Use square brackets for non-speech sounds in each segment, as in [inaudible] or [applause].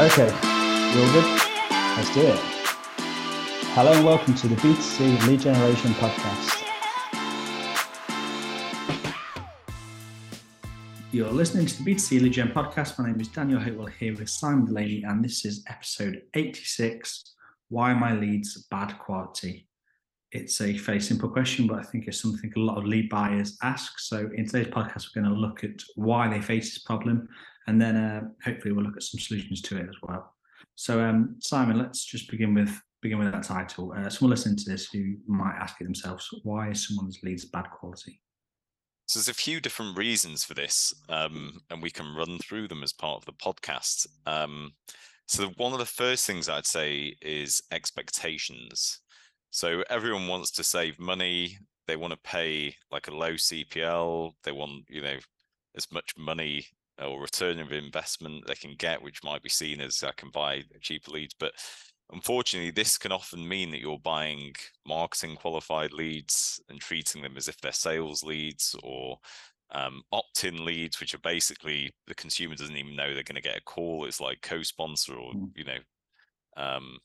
Okay, you all good? Let's do it. Hello and welcome to the B2C Lead Generation Podcast. You're listening to the B2C Lead Gen Podcast. My name is Daniel Hopewell here with Simon Delaney, and this is episode 86 Why are my leads bad quality? It's a very simple question, but I think it's something a lot of lead buyers ask. So, in today's podcast, we're going to look at why they face this problem and then uh, hopefully we'll look at some solutions to it as well. So, um, Simon, let's just begin with begin with that title. Uh, someone listening to this who might ask it themselves: Why is someone's leads bad quality? So there's a few different reasons for this, um, and we can run through them as part of the podcast. Um, so one of the first things I'd say is expectations. So everyone wants to save money. They want to pay like a low CPL. They want, you know, as much money or return of investment they can get, which might be seen as I can buy cheaper leads. But unfortunately, this can often mean that you're buying marketing qualified leads and treating them as if they're sales leads or um, opt-in leads, which are basically the consumer doesn't even know they're going to get a call. It's like co-sponsor or mm. you know um,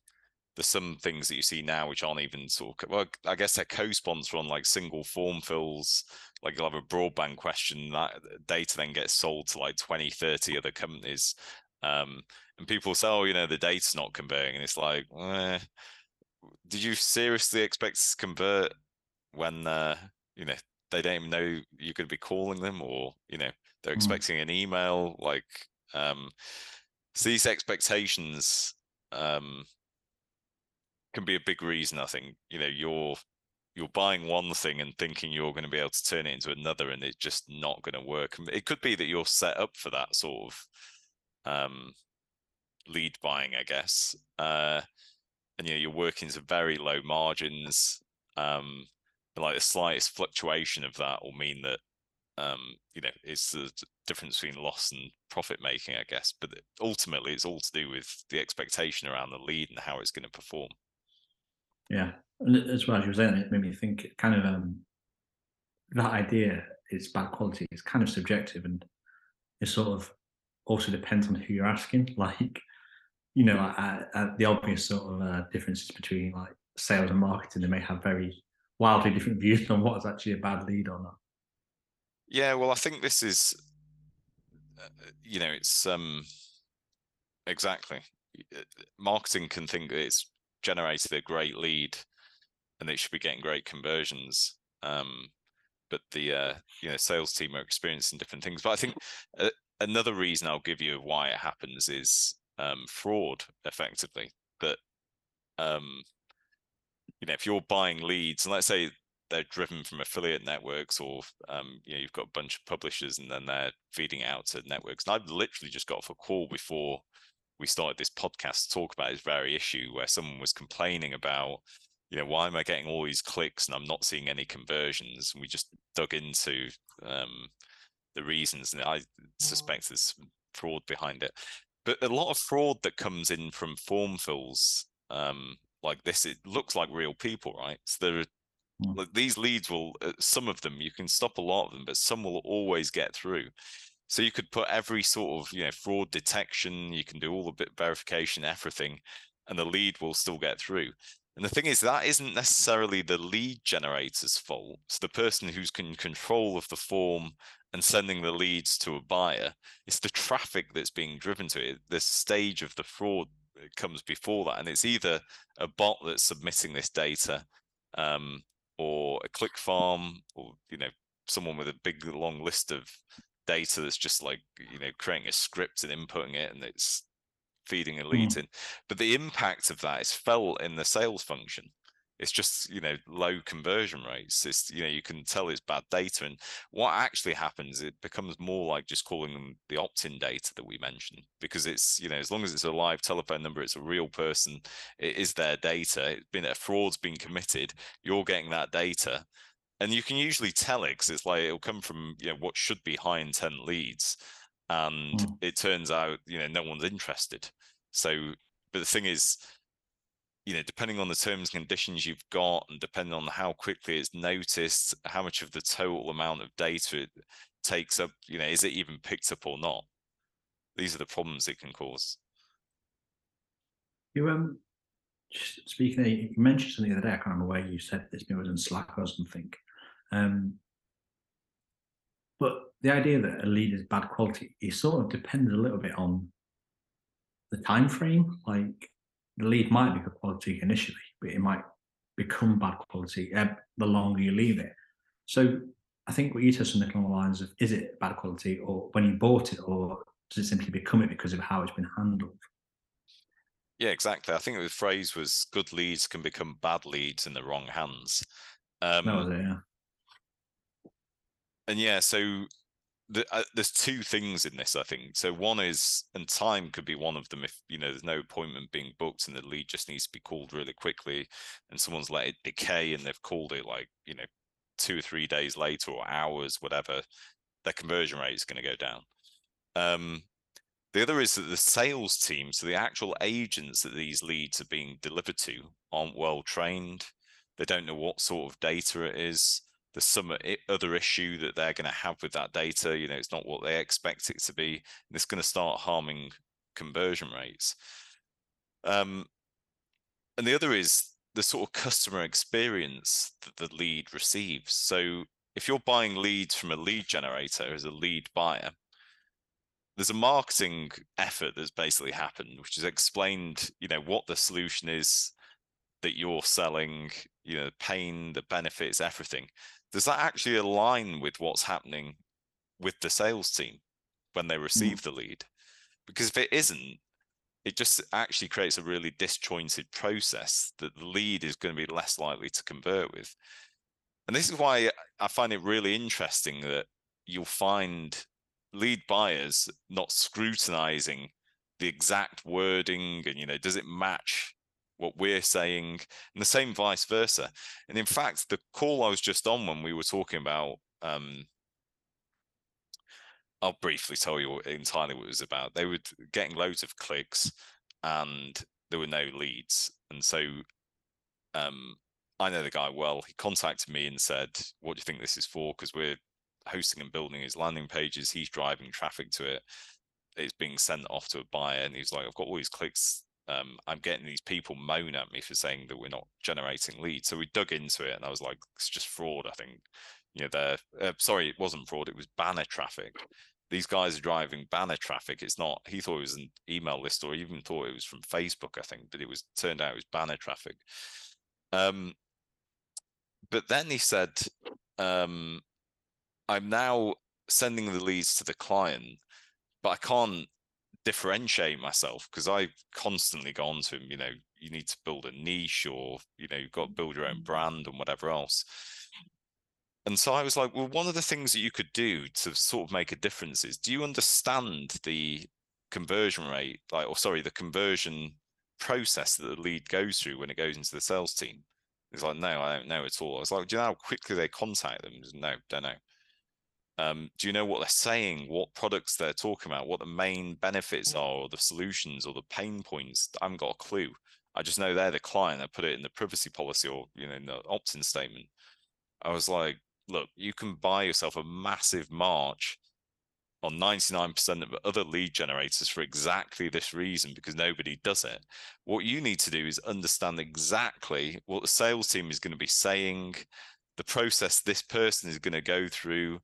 there's some things that you see now which aren't even sort of well i guess they're co-sponsor on like single form fills like you'll have a broadband question that data then gets sold to like 20 30 other companies um, and people say oh you know the data's not converting and it's like eh, did you seriously expect to convert when uh, you know they don't even know you're going to be calling them or you know they're mm. expecting an email like um so these expectations um can be a big reason. I think you know you're you're buying one thing and thinking you're going to be able to turn it into another, and it's just not going to work. It could be that you're set up for that sort of um, lead buying, I guess, uh, and you know you're working to very low margins. Um, like the slightest fluctuation of that will mean that um, you know it's the difference between loss and profit making, I guess. But ultimately, it's all to do with the expectation around the lead and how it's going to perform. Yeah, and as well as you were saying, it made me think kind of um, that idea is bad quality. It's kind of subjective, and it sort of also depends on who you're asking. [laughs] Like, you know, I, I, the obvious sort of uh, differences between like sales and marketing, they may have very wildly different [laughs] views on what is actually a bad lead or not. Yeah, well, I think this is, uh, you know, it's um exactly uh, marketing can think it's generated a great lead and they should be getting great conversions. Um, but the uh, you know sales team are experiencing different things. But I think uh, another reason I'll give you why it happens is um, fraud, effectively. That um, you know if you're buying leads, and let's say they're driven from affiliate networks, or um, you know you've got a bunch of publishers, and then they're feeding out to networks. And I've literally just got off a call before we started this podcast to talk about this very issue where someone was complaining about you know why am i getting all these clicks and i'm not seeing any conversions? And we just dug into um, the reasons and i suspect there's fraud behind it. But a lot of fraud that comes in from form fills um, like this it looks like real people right? So there are mm. like these leads will uh, some of them you can stop a lot of them but some will always get through so you could put every sort of you know fraud detection, you can do all the bit verification, everything, and the lead will still get through. And the thing is, that isn't necessarily the lead generator's fault. It's the person who's in control of the form and sending the leads to a buyer. It's the traffic that's being driven to it. The stage of the fraud comes before that, and it's either a bot that's submitting this data, um, or a click farm, or you know someone with a big long list of data that's just like you know creating a script and inputting it and it's feeding a lead mm. in. But the impact of that is felt in the sales function. It's just you know low conversion rates. It's you know you can tell it's bad data and what actually happens it becomes more like just calling them the opt-in data that we mentioned because it's you know as long as it's a live telephone number it's a real person it is their data it's been a fraud's been committed you're getting that data and you can usually tell it because it's like it'll come from you know what should be high intent leads and mm. it turns out you know no one's interested so but the thing is you know depending on the terms and conditions you've got and depending on how quickly it's noticed how much of the total amount of data it takes up you know is it even picked up or not these are the problems it can cause You um, speaking, of, you mentioned something the other day. I can't remember where you said this. It was in Slack or something. Um, but the idea that a lead is bad quality, it sort of depends a little bit on the time frame. Like the lead might be good quality initially, but it might become bad quality uh, the longer you leave it. So I think what you said something along the lines of is it bad quality or when you bought it or does it simply become it because of how it's been handled? Yeah, exactly. I think the phrase was good leads can become bad leads in the wrong hands. Um, that was it, yeah. And yeah, so the, uh, there's two things in this, I think. So one is, and time could be one of them. If you know, there's no appointment being booked, and the lead just needs to be called really quickly, and someone's let it decay, and they've called it like you know, two or three days later or hours, whatever, their conversion rate is going to go down. Um, the other is that the sales team, so the actual agents that these leads are being delivered to, aren't well trained. They don't know what sort of data it is. There's some other issue that they're going to have with that data. You know, it's not what they expect it to be. And it's going to start harming conversion rates. Um, and the other is the sort of customer experience that the lead receives. So if you're buying leads from a lead generator as a lead buyer, there's a marketing effort that's basically happened, which has explained, you know, what the solution is that you're selling, you know, pain, the benefits, everything. Does that actually align with what's happening with the sales team when they hmm. receive mm. the lead? Because if it isn't, it just actually creates a really disjointed process that the lead is going to be less likely to convert with. And this is why I find it really interesting that you'll find lead buyers not scrutinizing the exact wording and you know does it match what we're saying and the same vice versa and in fact the call i was just on when we were talking about um i'll briefly tell you entirely what it was about they were getting loads of clicks and there were no leads and so um i know the guy well he contacted me and said what do you think this is for because we're hosting and building his landing pages. He's driving traffic to it. It's being sent off to a buyer, and he's like, "I've got all these clicks. Um, I'm getting these people moan at me for saying that we're not generating leads." So we dug into it, and I was like, "It's just fraud." I think, you know, they're uh, sorry, it wasn't fraud. It was banner traffic. These guys are driving banner traffic. It's not. He thought it was an email list, or even thought it was from Facebook. I think, but it was turned out it was banner traffic. Um, but then he said, um, I'm now sending the leads to the client, but I can't differentiate myself because I constantly go on to him, you know, you need to build a niche or, you know, you've got to build your own mm. brand and whatever else. And so I was like, well, one of the things that you could do to sort of make a difference is do you understand the conversion rate, like, or sorry, the conversion process that the lead goes through when it goes into the sales team? He's like, no, I don't know at all. I was like, do you know how quickly they contact them? No, don't know. Um, do you know what they're saying, what products they're talking about, what the main benefits are, or the solutions, or the pain points? I haven't got a clue. I just know they're the client. I put it in the privacy policy or you know in the opt-in statement. I was like, look, you can buy yourself a massive march on 99% of other lead generators for exactly this reason because nobody does it. What you need to do is understand exactly what the sales team is going to be saying, the process this person is going to go through,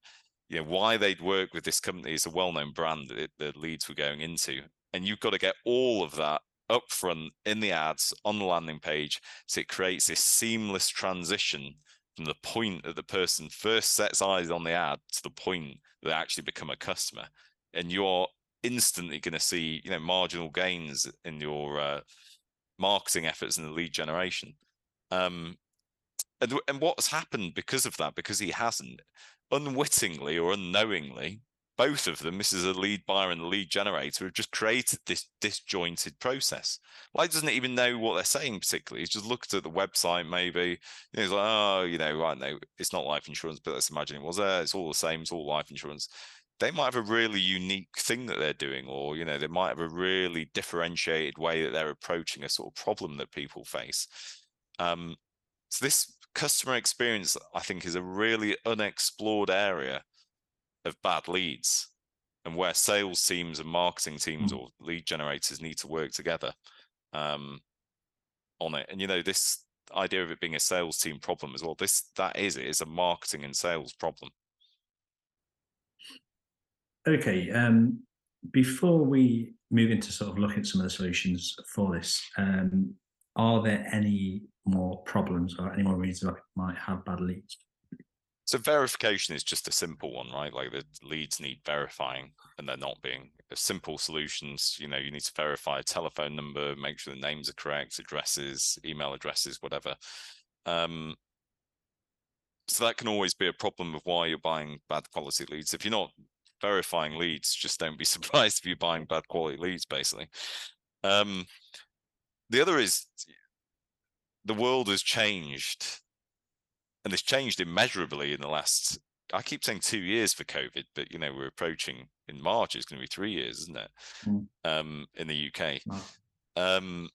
you know why they'd work with this company is a well-known brand that the leads were going into and you've got to get all of that up front in the ads on the landing page so it creates this seamless transition from the point that the person first sets eyes on the ad to the point that they actually become a customer and you're instantly going to see you know marginal gains in your uh, marketing efforts and the lead generation. Um, and, and what's happened because of that because he hasn't unwittingly or unknowingly, both of them, this is a lead buyer and the lead generator, have just created this disjointed process. Like doesn't even know what they're saying particularly. He's just looked at the website, maybe. You know, he's like, oh, you know, right now it's not life insurance, but let's imagine it was there. It's all the same, it's all life insurance. They might have a really unique thing that they're doing, or you know, they might have a really differentiated way that they're approaching a sort of problem that people face. Um, so this customer experience, I think, is a really unexplored area of bad leads and where sales teams and marketing teams mm. or lead generators need to work together. um, on it. And you know, this idea of it being a sales team problem as well. This that is it is a marketing and sales problem. Okay. Um, before we move into sort of looking at some of the solutions for this, um, are there any more problems or any more reasons why might have bad leads? So verification is just a simple one, right? Like the leads need verifying and they're not being simple solutions. You know, you need to verify a telephone number, make sure the names are correct, addresses, email addresses, whatever. Um, so that can always be a problem of why you're buying bad quality leads. If you're not verifying leads, just don't be [laughs] surprised if you're buying bad quality leads, basically. Um, the other is the world has changed and it's changed immeasurably in the last I keep saying two years for COVID, but you know, we're approaching in March, it's going to be three years, isn't it? Mm. Um, in the UK. Wow. Um,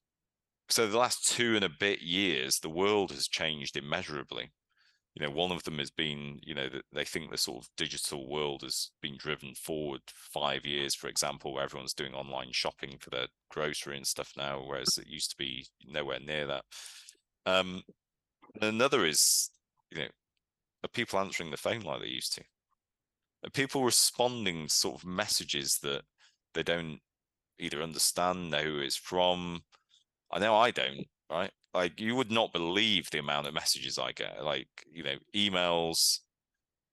so the last two and a bit years, the world has changed immeasurably. You know, one of them has been, you know, they think the sort of digital world has been driven forward five years, for example, where everyone's doing online shopping for their grocery and stuff now, whereas it used to be nowhere near that. Um, another is you know, are people answering the phone like they used to? Are people responding to sort of messages that they don't either understand, know who it's from? I know I don't, right? Like you would not believe the amount of messages I get, like, you know, emails,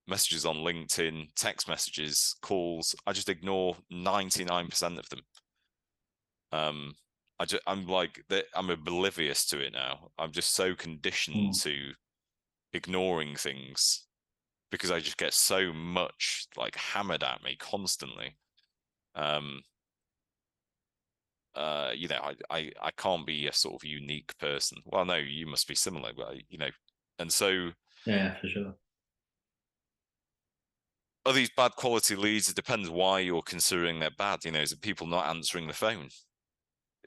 messages on LinkedIn, text messages, calls. I just ignore 99% of them. Um, I just, I'm like, I'm oblivious to it now. I'm just so conditioned mm. to ignoring things because I just get so much like hammered at me constantly. Um, uh, you know, I, I, I can't be a sort of unique person. Well, no, you must be similar, but you know, and so yeah, for sure. Are these bad quality leads? It depends why you're considering they're bad. You know, is it people not answering the phone?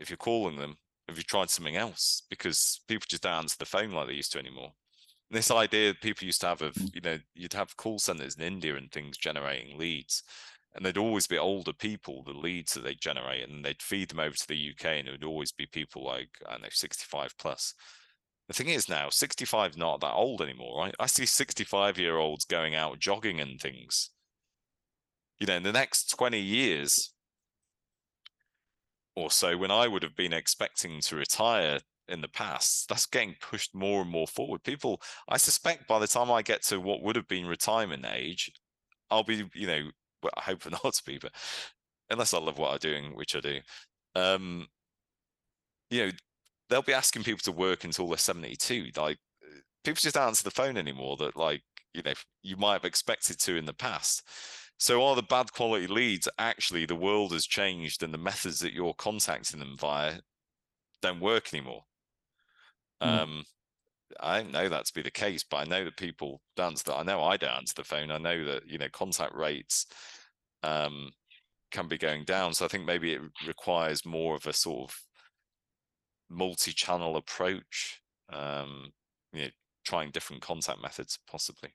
If you're calling them, have you tried something else? Because people just don't answer the phone like they used to anymore this idea people used to have of mm. you know you'd have call centers in india and things generating leads and they'd always be older people the leads that they generate and they'd feed them over to the uk and it would always be people like i don't know 65 plus the thing is now 65 not that old anymore right i see 65 year olds going out jogging and things you know in the next 20 years or so when i would have been expecting to retire in the past, that's getting pushed more and more forward. People, I suspect by the time I get to what would have been retirement age, I'll be, you know, well, I hope [laughs] not to be, but unless I love what I'm doing, which I do, um, you know, they'll be asking people to work until they're 72. Like, people just answer the phone anymore that, like, you know, you might have expected to in the past. So are the bad quality leads actually the world has changed and the methods that you're contacting them via don't work anymore? Mm. Um, I don't know that to be the case, but I know that people dance that. I know I don't answer the phone. I know that you know contact rates um, can be going down. So I think maybe it requires more of a sort of multi-channel approach. Um, you know, trying different contact methods, possibly.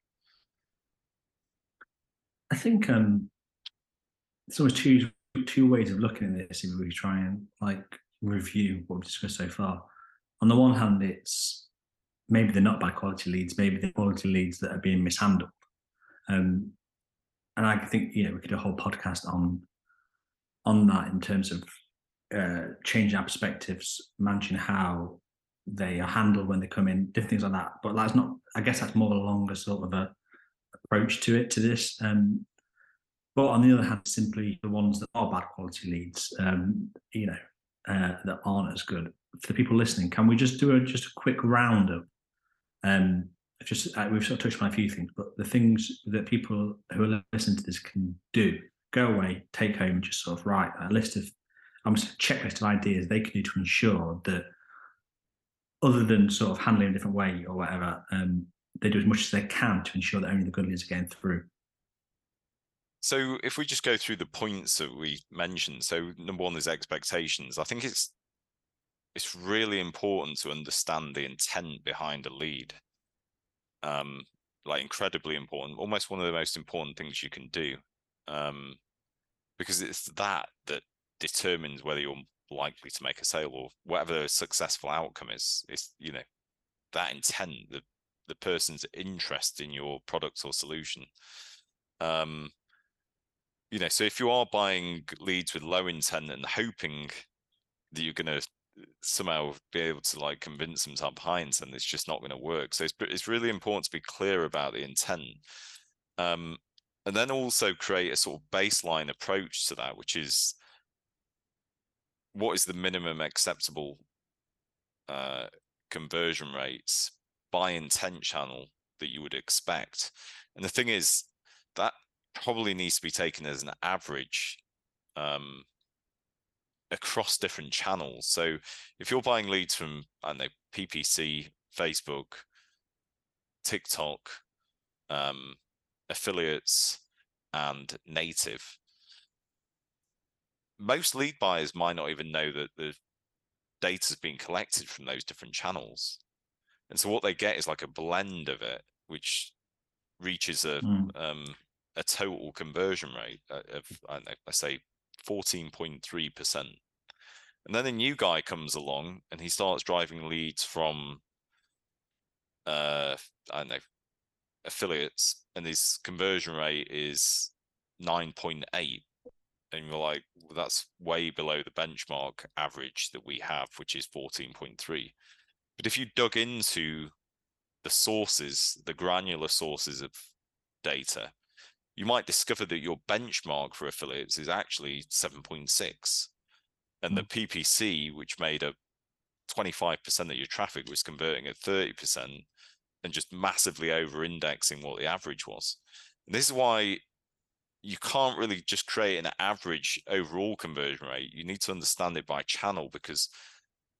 I think um, there's always two two ways of looking at this if we try and like review what we've discussed so far on the one hand, it's maybe they're not bad quality leads, maybe they're quality leads that are being mishandled. Um, and I think you know we could do a whole podcast on on that in terms of uh, changing our perspectives, managing how they are handled when they come in, different things like that. But that's not. I guess that's more a longer sort of a approach to it to this. Um, but on the other hand, simply the ones that are bad quality leads, um, you know, uh, that aren't as good for the people listening, can we just do a just a quick roundup? Um, just uh, we've sort of touched on a few things, but the things that people who are listening to this can do, go away, take home, and just sort of write a list of almost a checklist of ideas they can do to ensure that, other than sort of handling a different way or whatever, um, they do as much as they can to ensure that only the good leads are getting through. So if we just go through the points that we mentioned, so number one is expectations. I think it's it's really important to understand the intent behind a lead. Um, like incredibly important, almost one of the most important things you can do. Um, because it's that that determines whether you're likely to make a sale or whatever the successful outcome is is you know that intent the the person's interest in your product or solution. Um you know so if you are buying leads with low intent and hoping that you're going to somehow be able to like convince them to have high intent it's just not going to work. So it's, it's really important to be clear about the intent. Um and then also create a sort of baseline approach to that which is what is the minimum acceptable uh, conversion rates by intent channel that you would expect. And the thing is, that probably needs to be taken as an average um, across different channels. So if you're buying leads from, I don't know, PPC, Facebook, TikTok, um, affiliates, and native, most lead buyers might not even know that the data is being collected from those different channels. And so what they get is like a blend of it, which reaches a mm. um, a total conversion rate of I, know, I say 14.3%. And then a new guy comes along and he starts driving leads from uh I don't know affiliates and his conversion rate is 9.8 and you're like, well, that's way below the benchmark average that we have, which is 14.3. But if you dug into the sources, the granular sources of data, you might discover that your benchmark for affiliates is actually 7.6. And the hmm. PPC, which made up 25% of your traffic, was converting at 30% and just massively over indexing what the average was. And this is why you can't really just create an average overall conversion rate. You need to understand it by channel because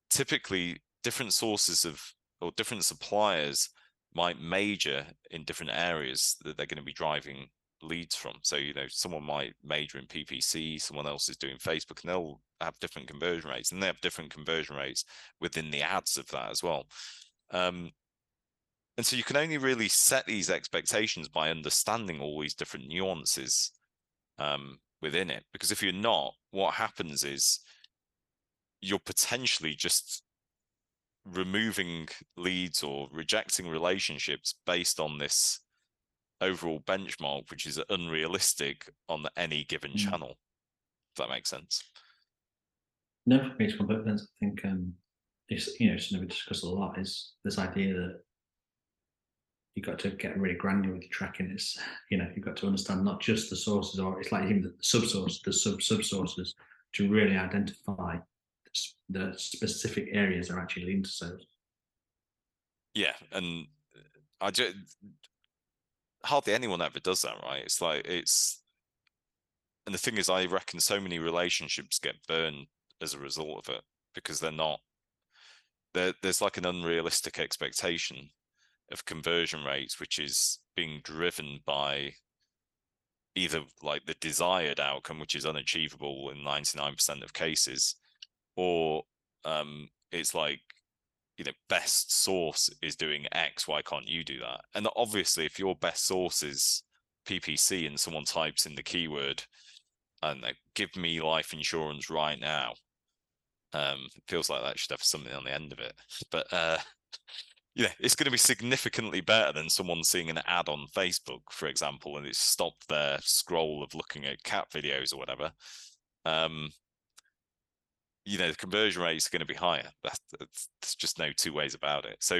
typically different sources of or different suppliers might major in different areas that they're going to be driving leads from. So, you know, someone might major in PPC, someone else is doing Facebook, and they'll have different conversion rates, and they have different conversion rates within the ads of that as well. Um, and so you can only really set these expectations by understanding all these different nuances um, within it. Because if you're not, what happens is you're potentially just removing leads or rejecting relationships based on this overall benchmark, which is unrealistic on any given mm. channel. If that makes sense. No, it makes complete sense. I think um, it's you know something we discuss a lot is this idea that you've got to get really granular with your tracking. It's you know you've got to understand not just the sources, or it's like even the subsource, the sub sub sources, to really identify the specific areas are actually linked sales. Yeah, and uh, I just hardly anyone ever does that, right? It's like it's, and the thing is, I reckon so many relationships get burned as a result of it because they're not. There, there's like an unrealistic expectation of conversion rates, which is being driven by either like the desired outcome, which is unachievable in 99% of cases, or um, it's like, you know, best source is doing X, why can't you do that? And obviously, if your best source is PPC and someone types in the keyword, and they give me life insurance right now, um, it feels like that should have something on the end of it. But uh, [laughs] yeah, it's going to be significantly better than someone seeing an ad on Facebook, for example, and it's stopped their scroll of looking at cat videos or whatever. Um, you know, the conversion rate is going to be higher. That's, that's, there's just no two ways about it. So,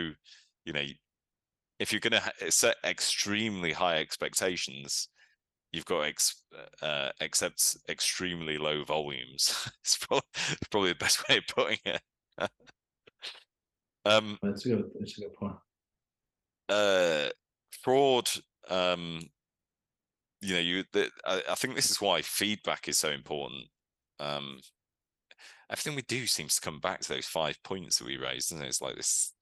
you know, if you're going to set extremely high expectations, you've got to ex- uh, accept extremely low volumes. [laughs] it's, probably, it's probably the best [laughs] way of putting it. [laughs] Um, that's a good. That's a good point. Uh, fraud. Um, you know, you. The, I, I think this is why feedback is so important. Um, everything we do seems to come back to those five points that we raised, and it? It's like this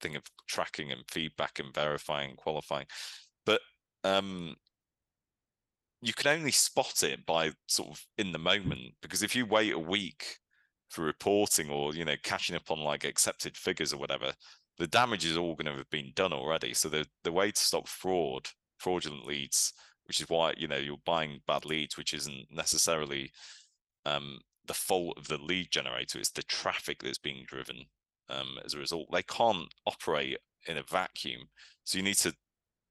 thing of tracking and feedback and verifying, and qualifying. But um, you can only spot it by sort of in the moment because if you wait a week for reporting or you know catching up on like accepted figures or whatever the damage is all going to have been done already so the the way to stop fraud fraudulent leads which is why you know you're buying bad leads which isn't necessarily um the fault of the lead generator. It's the traffic that's being driven um, as a result. They can't operate in a vacuum. So you need to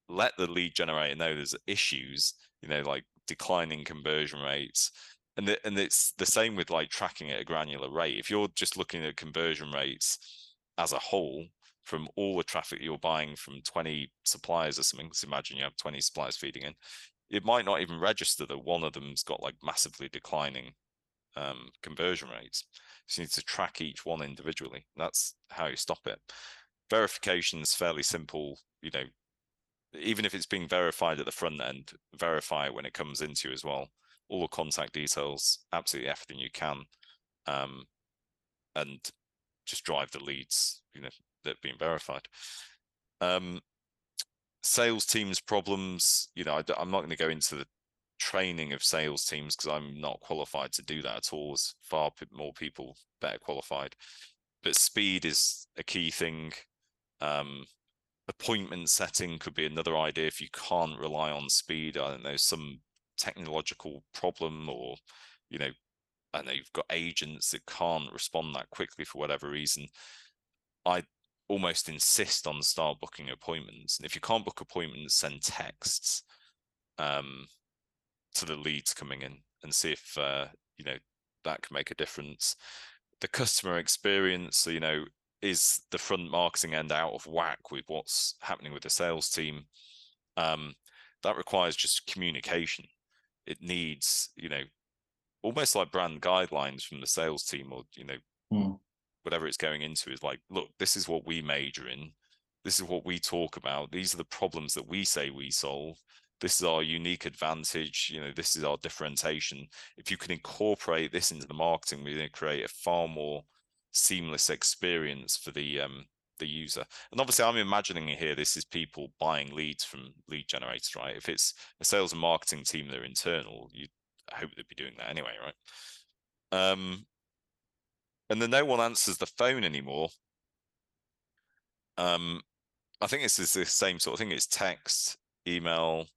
let the lead generator know there's issues, you know, like declining conversion rates. And, the, and it's the same with like tracking at a granular rate. If you're just looking at conversion rates as a whole from all the traffic you're buying from 20 suppliers or something, let's imagine you have 20 suppliers feeding in, it might not even register that one of them's got like massively declining um, conversion rates. So you need to track each one individually. That's how you stop it. Verification is fairly simple. You know, even if it's being verified at the front end, verify when it comes into you as well. All the contact details, absolutely everything you can, um, and just drive the leads. You know that being verified. Um, sales teams problems. You know, I, I'm not going to go into the training of sales teams because I'm not qualified to do that at all. There's far more people better qualified. But speed is a key thing. Um, appointment setting could be another idea if you can't rely on speed. I don't know, some technological problem or, you know, I know you've got agents that can't respond that quickly for whatever reason. I almost insist on start booking appointments. And if you can't book appointments, send texts um, to the leads coming in and see if uh, you know that can make a difference. The customer experience, you know, is the front marketing end out of whack with what's happening with the sales team. Um, that requires just communication. It needs you know almost like brand guidelines from the sales team or you know mm. whatever it's going into is like look this is what we major in. This is what we talk about. These are the problems that we say we solve this is our unique advantage you know this is our differentiation if you can incorporate this into the marketing we're going to create a far more seamless experience for the um, the user. And obviously, I'm imagining here this is people buying leads from lead generators, right? If it's a sales and marketing team that are internal, you hope they'd be doing that anyway, right? Um, and then no one answers the phone anymore. Um, I think this is the same sort of thing. It's text, email,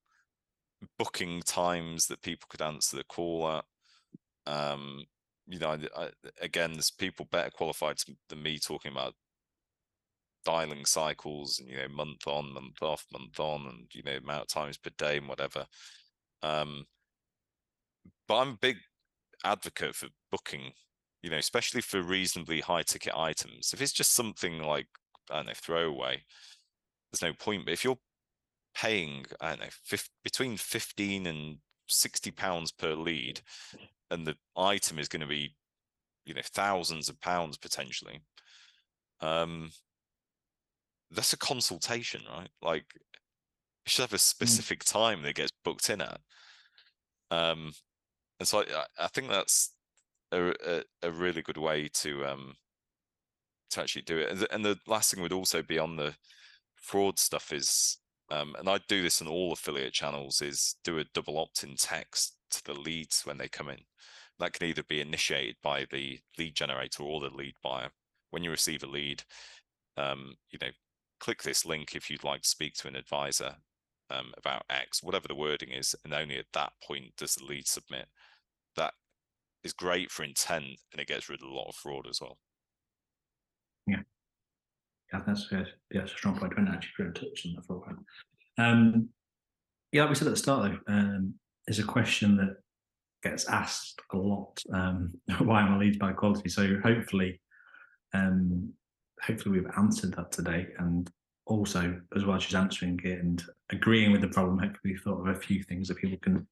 booking times that people could answer the call at. Um, you know, I, again, there's people better qualified than me talking about dialing cycles and you know month on, month off, month on, and you know amount of times per day and whatever. Um, but I'm a big advocate for booking, you know, especially for reasonably high ticket items. If it's just something like I don't know throwaway, there's no point. But if you're paying I don't know 50, between fifteen and sixty pounds per lead, and the item is going to be you know thousands of pounds potentially um that's a consultation right like you should have a mm. specific mm. time that gets booked in at um and so i, I think that's a, a, a really good way to um to actually do it and the, and the last thing would also be on the fraud stuff is um, and I do this on all affiliate channels is do a double opt-in text to the leads when they come in that can either be initiated by the lead generator or the lead buyer. When you receive a lead, um, you know, click this link if you'd like to speak to an advisor um, about X, whatever the wording is, and only at that point does the lead submit. That is great for intent, and it gets rid of a lot of fraud as well. Yeah, that's a, yeah, a strong point. I didn't actually touch on that for a while. Um, yeah, like we said at the start, though, um, is a question that gets asked a lot. Um, [laughs] why am I leads by quality? So hopefully, um, hopefully we've answered that today, and also as well as she's answering it and agreeing with the problem, hopefully we've thought of a few things that people can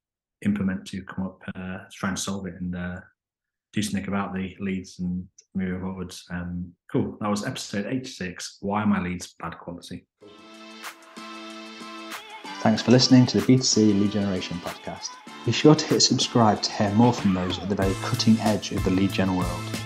implement to come up, uh, try and solve it, and uh, do something about the leads and move forwards. Um, cool. That was episode 86. Why are my leads bad quality? Thanks for listening to the B2C Lead Generation podcast. Be sure to hit subscribe to hear more from those at the very cutting edge of the lead gen world.